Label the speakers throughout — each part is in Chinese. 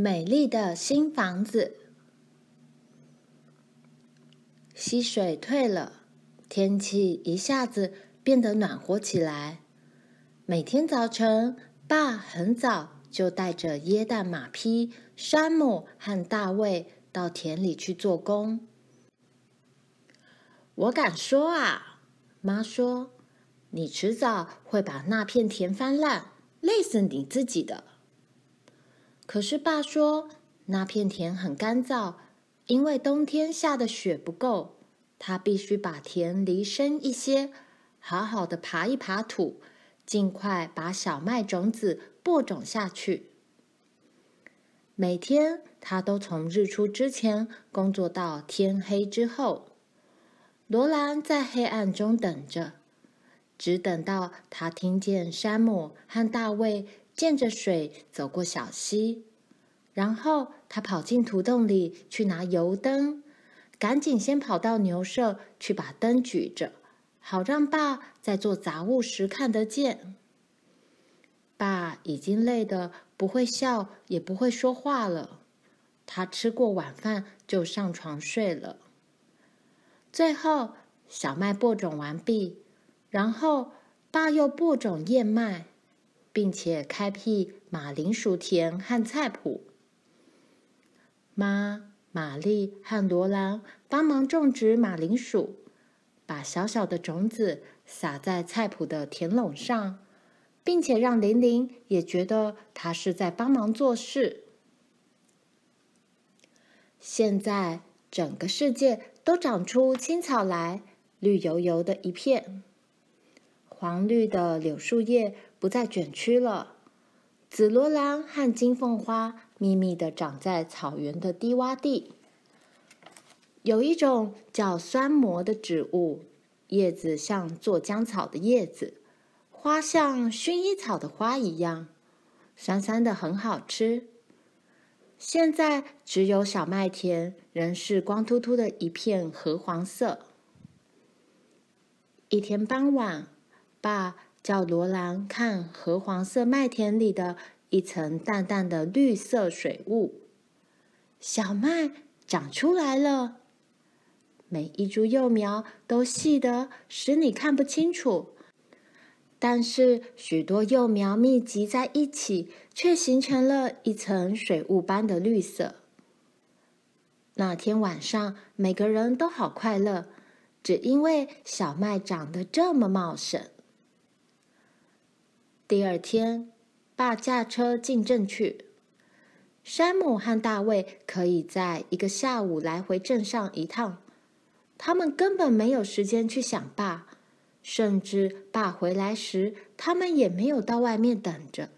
Speaker 1: 美丽的新房子。溪水退了，天气一下子变得暖和起来。每天早晨，爸很早就带着椰蛋马匹山姆和大卫到田里去做工。我敢说啊，妈说，你迟早会把那片田翻烂，累死你自己的。可是爸说，那片田很干燥，因为冬天下的雪不够，他必须把田犁深一些，好好的爬一爬土，尽快把小麦种子播种下去。每天他都从日出之前工作到天黑之后。罗兰在黑暗中等着，只等到他听见山姆和大卫。见着水走过小溪，然后他跑进土洞里去拿油灯，赶紧先跑到牛舍去把灯举着，好让爸在做杂物时看得见。爸已经累得不会笑也不会说话了，他吃过晚饭就上床睡了。最后小麦播种完毕，然后爸又播种燕麦。并且开辟马铃薯田和菜圃。妈、玛丽和罗兰帮忙种植马铃薯，把小小的种子撒在菜圃的田垄上，并且让玲玲也觉得她是在帮忙做事。现在整个世界都长出青草来，绿油油的一片。黄绿的柳树叶不再卷曲了，紫罗兰和金凤花密密的长在草原的低洼地。有一种叫酸蘑的植物，叶子像做浆草的叶子，花像薰衣草的花一样，酸酸的，很好吃。现在只有小麦田仍是光秃秃的一片褐黄色。一天傍晚。爸叫罗兰看褐黄色麦田里的一层淡淡的绿色水雾，小麦长出来了，每一株幼苗都细得使你看不清楚，但是许多幼苗密集在一起，却形成了一层水雾般的绿色。那天晚上，每个人都好快乐，只因为小麦长得这么茂盛。第二天，爸驾车进镇去。山姆和大卫可以在一个下午来回镇上一趟。他们根本没有时间去想爸，甚至爸回来时，他们也没有到外面等着。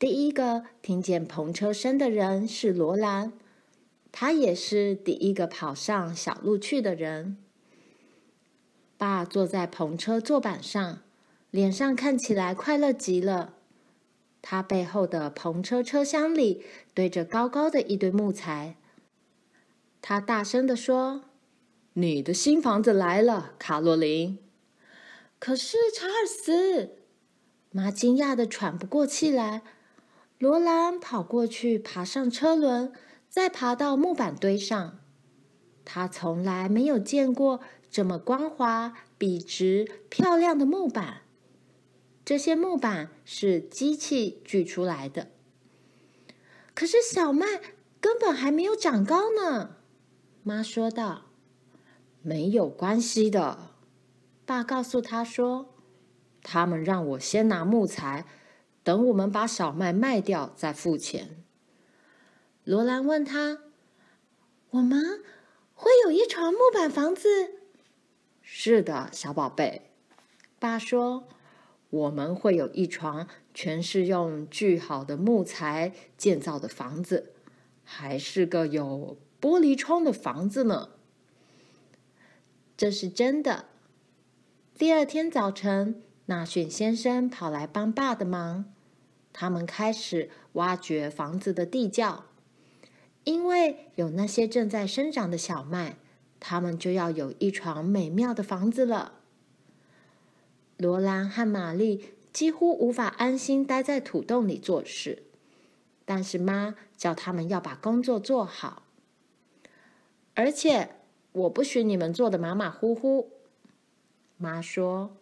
Speaker 1: 第一个听见篷车声的人是罗兰，他也是第一个跑上小路去的人。爸坐在篷车坐板上。脸上看起来快乐极了。他背后的篷车车厢里堆着高高的一堆木材。他大声地说：“你的新房子来了，卡洛琳。”可是查尔斯，妈惊讶得喘不过气来。罗兰跑过去，爬上车轮，再爬到木板堆上。他从来没有见过这么光滑、笔直、漂亮的木板。这些木板是机器锯出来的，可是小麦根本还没有长高呢。妈说道：“没有关系的。”爸告诉他说：“他们让我先拿木材，等我们把小麦卖掉再付钱。”罗兰问他：“我们会有一幢木板房子？”“是的，小宝贝。”爸说。我们会有一幢全是用锯好的木材建造的房子，还是个有玻璃窗的房子呢。这是真的。第二天早晨，纳逊先生跑来帮爸的忙，他们开始挖掘房子的地窖，因为有那些正在生长的小麦，他们就要有一幢美妙的房子了。罗兰和玛丽几乎无法安心待在土洞里做事，但是妈叫他们要把工作做好，而且我不许你们做得马马虎虎。妈说，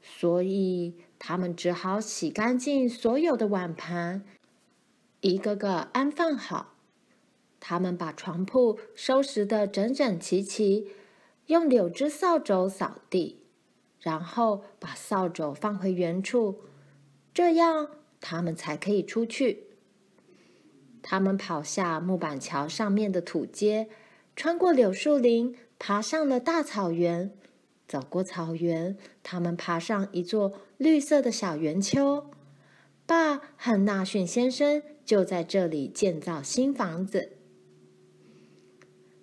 Speaker 1: 所以他们只好洗干净所有的碗盘，一个个安放好。他们把床铺收拾得整整齐齐，用柳枝扫帚扫地，然后把扫帚放回原处，这样他们才可以出去。他们跑下木板桥上面的土阶，穿过柳树林，爬上了大草原。走过草原，他们爬上一座绿色的小圆丘。爸和纳逊先生就在这里建造新房子。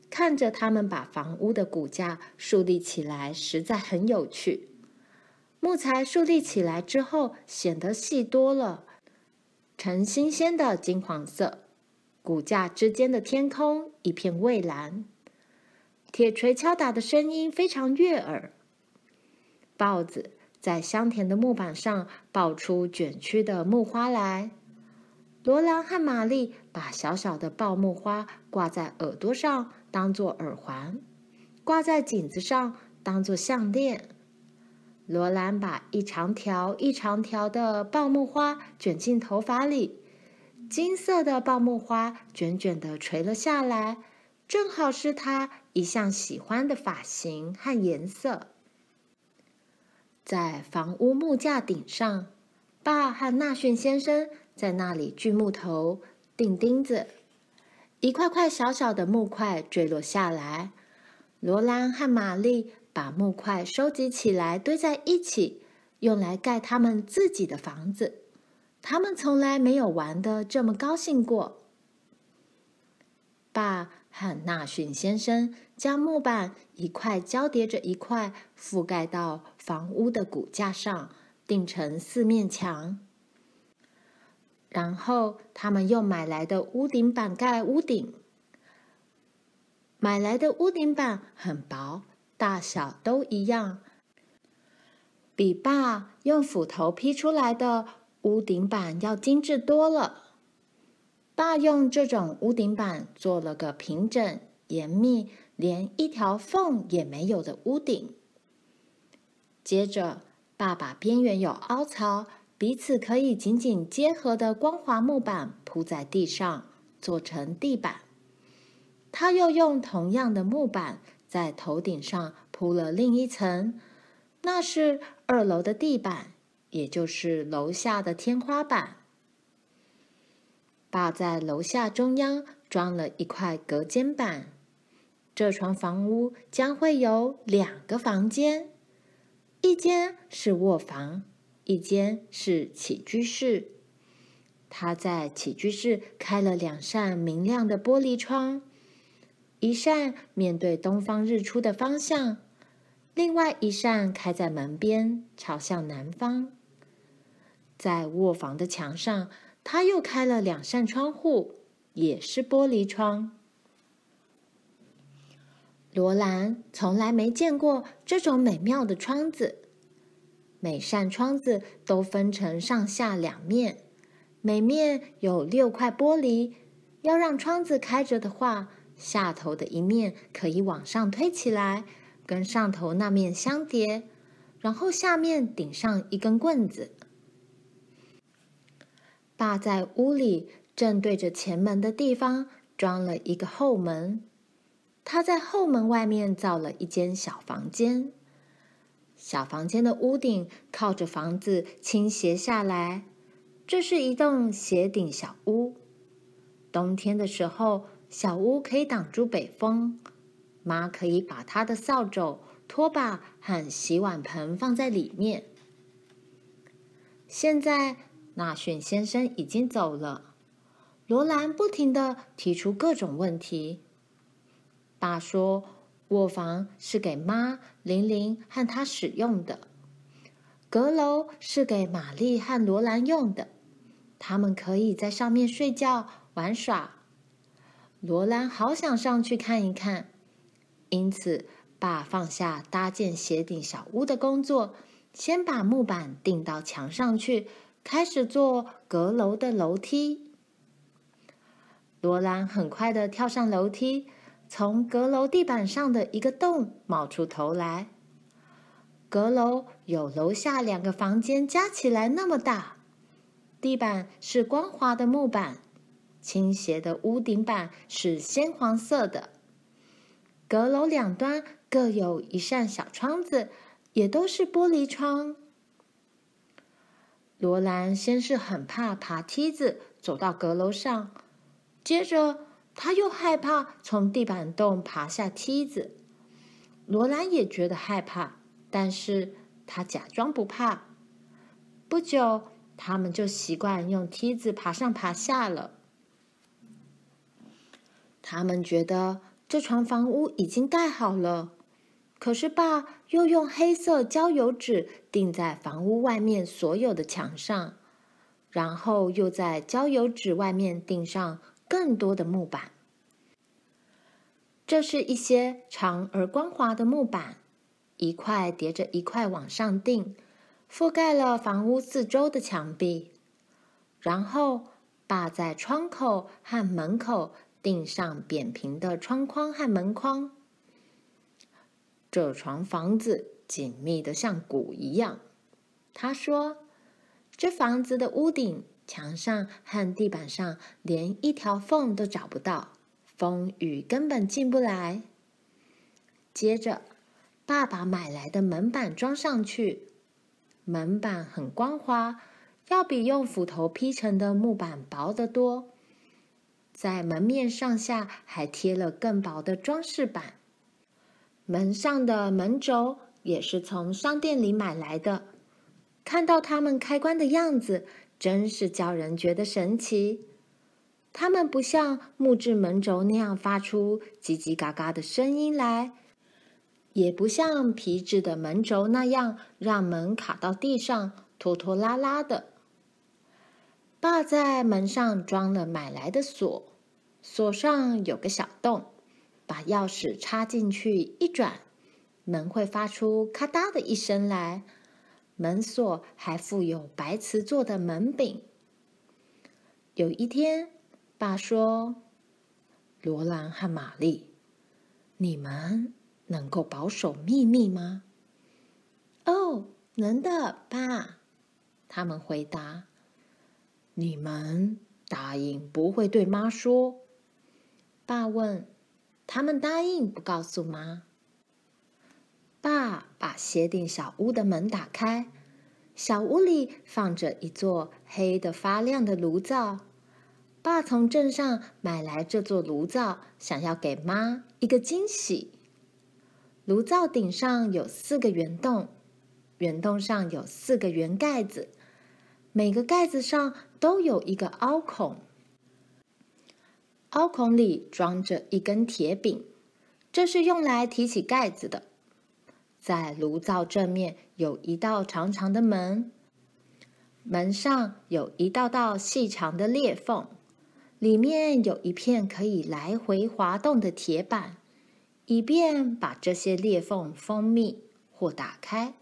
Speaker 1: 看着他们把房屋的骨架树立起来，实在很有趣。木材竖立起来之后，显得细多了，呈新鲜的金黄色。骨架之间的天空一片蔚蓝，铁锤敲打的声音非常悦耳。豹子在香甜的木板上爆出卷曲的木花来。罗兰和玛丽把小小的爆木花挂在耳朵上，当做耳环；挂在颈子上，当做项链。罗兰把一长条一长条的爆木花卷进头发里。金色的爆木花卷卷地垂了下来，正好是他一向喜欢的发型和颜色。在房屋木架顶上，爸和纳逊先生在那里锯木头、钉钉子。一块块小小的木块坠落下来，罗兰和玛丽把木块收集起来堆在一起，用来盖他们自己的房子。他们从来没有玩得这么高兴过。爸和纳逊先生将木板一块交叠着一块覆盖到房屋的骨架上，钉成四面墙。然后他们用买来的屋顶板盖屋顶。买来的屋顶板很薄，大小都一样，比爸用斧头劈出来的。屋顶板要精致多了。爸用这种屋顶板做了个平整、严密、连一条缝也没有的屋顶。接着，爸把边缘有凹槽、彼此可以紧紧结合的光滑木板铺在地上，做成地板。他又用同样的木板在头顶上铺了另一层，那是二楼的地板。也就是楼下的天花板。爸在楼下中央装了一块隔间板，这幢房屋将会有两个房间，一间是卧房，一间是起居室。他在起居室开了两扇明亮的玻璃窗，一扇面对东方日出的方向，另外一扇开在门边，朝向南方。在卧房的墙上，他又开了两扇窗户，也是玻璃窗。罗兰从来没见过这种美妙的窗子。每扇窗子都分成上下两面，每面有六块玻璃。要让窗子开着的话，下头的一面可以往上推起来，跟上头那面相叠，然后下面顶上一根棍子。爸在屋里正对着前门的地方装了一个后门，他在后门外面造了一间小房间。小房间的屋顶靠着房子倾斜下来，这是一栋斜顶小屋。冬天的时候，小屋可以挡住北风，妈可以把她的扫帚、拖把和洗碗盆放在里面。现在。纳逊先生已经走了，罗兰不停地提出各种问题。爸说：“卧房是给妈、玲玲和她使用的，阁楼是给玛丽和罗兰用的，他们可以在上面睡觉、玩耍。”罗兰好想上去看一看，因此爸放下搭建斜顶小屋的工作，先把木板钉到墙上去。开始做阁楼的楼梯。罗兰很快地跳上楼梯，从阁楼地板上的一个洞冒出头来。阁楼有楼下两个房间加起来那么大，地板是光滑的木板，倾斜的屋顶板是鲜黄色的。阁楼两端各有一扇小窗子，也都是玻璃窗。罗兰先是很怕爬梯子走到阁楼上。接着，他又害怕从地板洞爬下梯子。罗兰也觉得害怕，但是他假装不怕。不久，他们就习惯用梯子爬上爬下了。他们觉得这幢房屋已经盖好了，可是爸又用黑色焦油纸钉在房屋外面所有的墙上，然后又在焦油纸外面钉上。更多的木板，这是一些长而光滑的木板，一块叠着一块往上钉，覆盖了房屋四周的墙壁。然后，爸在窗口和门口钉上扁平的窗框和门框。这幢房子紧密的像鼓一样，他说：“这房子的屋顶。”墙上和地板上连一条缝都找不到，风雨根本进不来。接着，爸爸买来的门板装上去，门板很光滑，要比用斧头劈成的木板薄得多。在门面上下还贴了更薄的装饰板，门上的门轴也是从商店里买来的。看到它们开关的样子。真是叫人觉得神奇。它们不像木质门轴那样发出叽叽嘎嘎的声音来，也不像皮质的门轴那样让门卡到地上拖拖拉拉的。爸在门上装了买来的锁，锁上有个小洞，把钥匙插进去一转，门会发出咔嗒的一声来。门锁还附有白瓷做的门柄。有一天，爸说：“罗兰和玛丽，你们能够保守秘密吗？”“
Speaker 2: 哦，能的，爸。”
Speaker 1: 他们回答。“你们答应不会对妈说？”
Speaker 2: 爸问。“他们答应不告诉妈。”
Speaker 1: 爸把鞋顶小屋的门打开，小屋里放着一座黑得发亮的炉灶。爸从镇上买来这座炉灶，想要给妈一个惊喜。炉灶顶上有四个圆洞，圆洞上有四个圆盖子，每个盖子上都有一个凹孔，凹孔里装着一根铁柄，这是用来提起盖子的。在炉灶正面有一道长长的门，门上有一道道细长的裂缝，里面有一片可以来回滑动的铁板，以便把这些裂缝封闭或打开。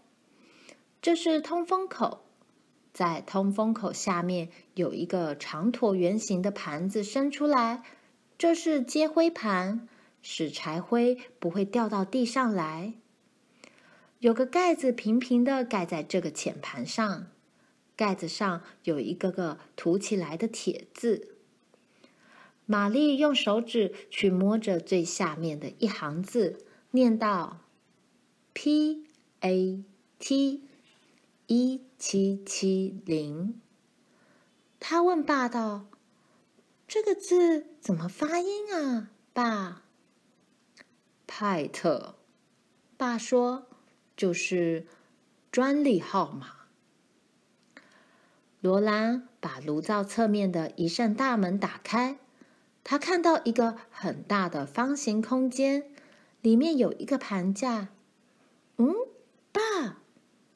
Speaker 1: 这是通风口，在通风口下面有一个长椭圆形的盘子伸出来，这是接灰盘，使柴灰不会掉到地上来。有个盖子平平的盖在这个浅盘上，盖子上有一个个凸起来的铁字。玛丽用手指去摸着最下面的一行字，念道：“P A T 一七七零。”她问爸道：“这个字怎么发音啊，爸？”派特，爸说。就是专利号码。罗兰把炉灶侧面的一扇大门打开，他看到一个很大的方形空间，里面有一个盘架。
Speaker 2: 嗯，爸，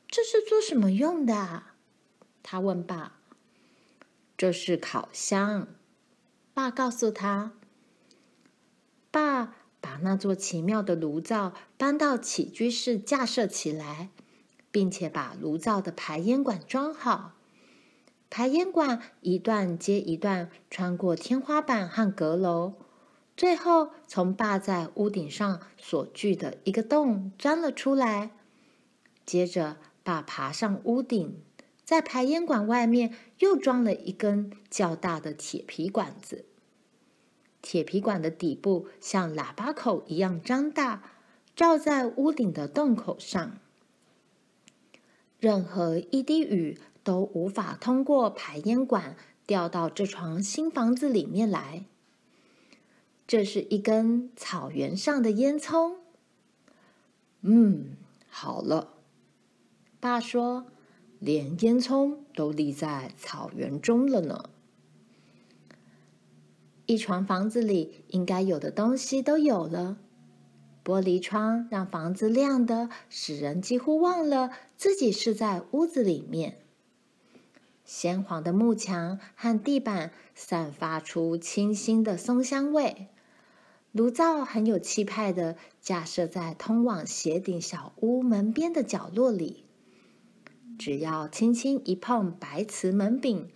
Speaker 2: 这是做什么用的？他问爸。
Speaker 1: 这是烤箱，爸告诉他。爸。把那座奇妙的炉灶搬到起居室架设起来，并且把炉灶的排烟管装好。排烟管一段接一段穿过天花板和阁楼，最后从爸在屋顶上所锯的一个洞钻了出来。接着，爸爬上屋顶，在排烟管外面又装了一根较大的铁皮管子。铁皮管的底部像喇叭口一样张大，罩在屋顶的洞口上。任何一滴雨都无法通过排烟管掉到这幢新房子里面来。这是一根草原上的烟囱。嗯，好了，爸说，连烟囱都立在草原中了呢。一幢房子里应该有的东西都有了。玻璃窗让房子亮得使人几乎忘了自己是在屋子里面。鲜黄的木墙和地板散发出清新的松香味。炉灶很有气派的架设在通往斜顶小屋门边的角落里。只要轻轻一碰白瓷门柄，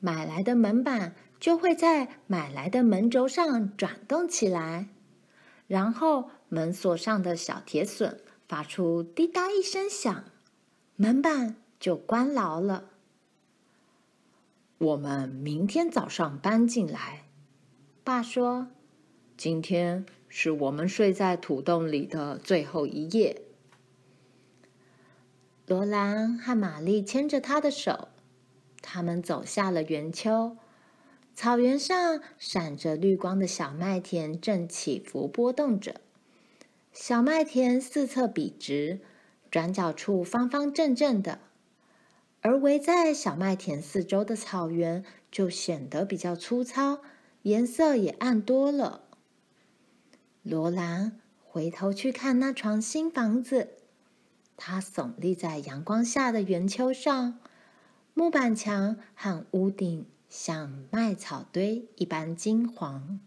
Speaker 1: 买来的门板。就会在买来的门轴上转动起来，然后门锁上的小铁榫发出滴答一声响，门板就关牢了。我们明天早上搬进来，爸说，今天是我们睡在土洞里的最后一夜。罗兰和玛丽牵着他的手，他们走下了圆丘。草原上闪着绿光的小麦田正起伏波动着，小麦田四侧笔直，转角处方方正正的，而围在小麦田四周的草原就显得比较粗糙，颜色也暗多了。罗兰回头去看那幢新房子，它耸立在阳光下的圆丘上，木板墙和屋顶。像麦草堆一般金黄。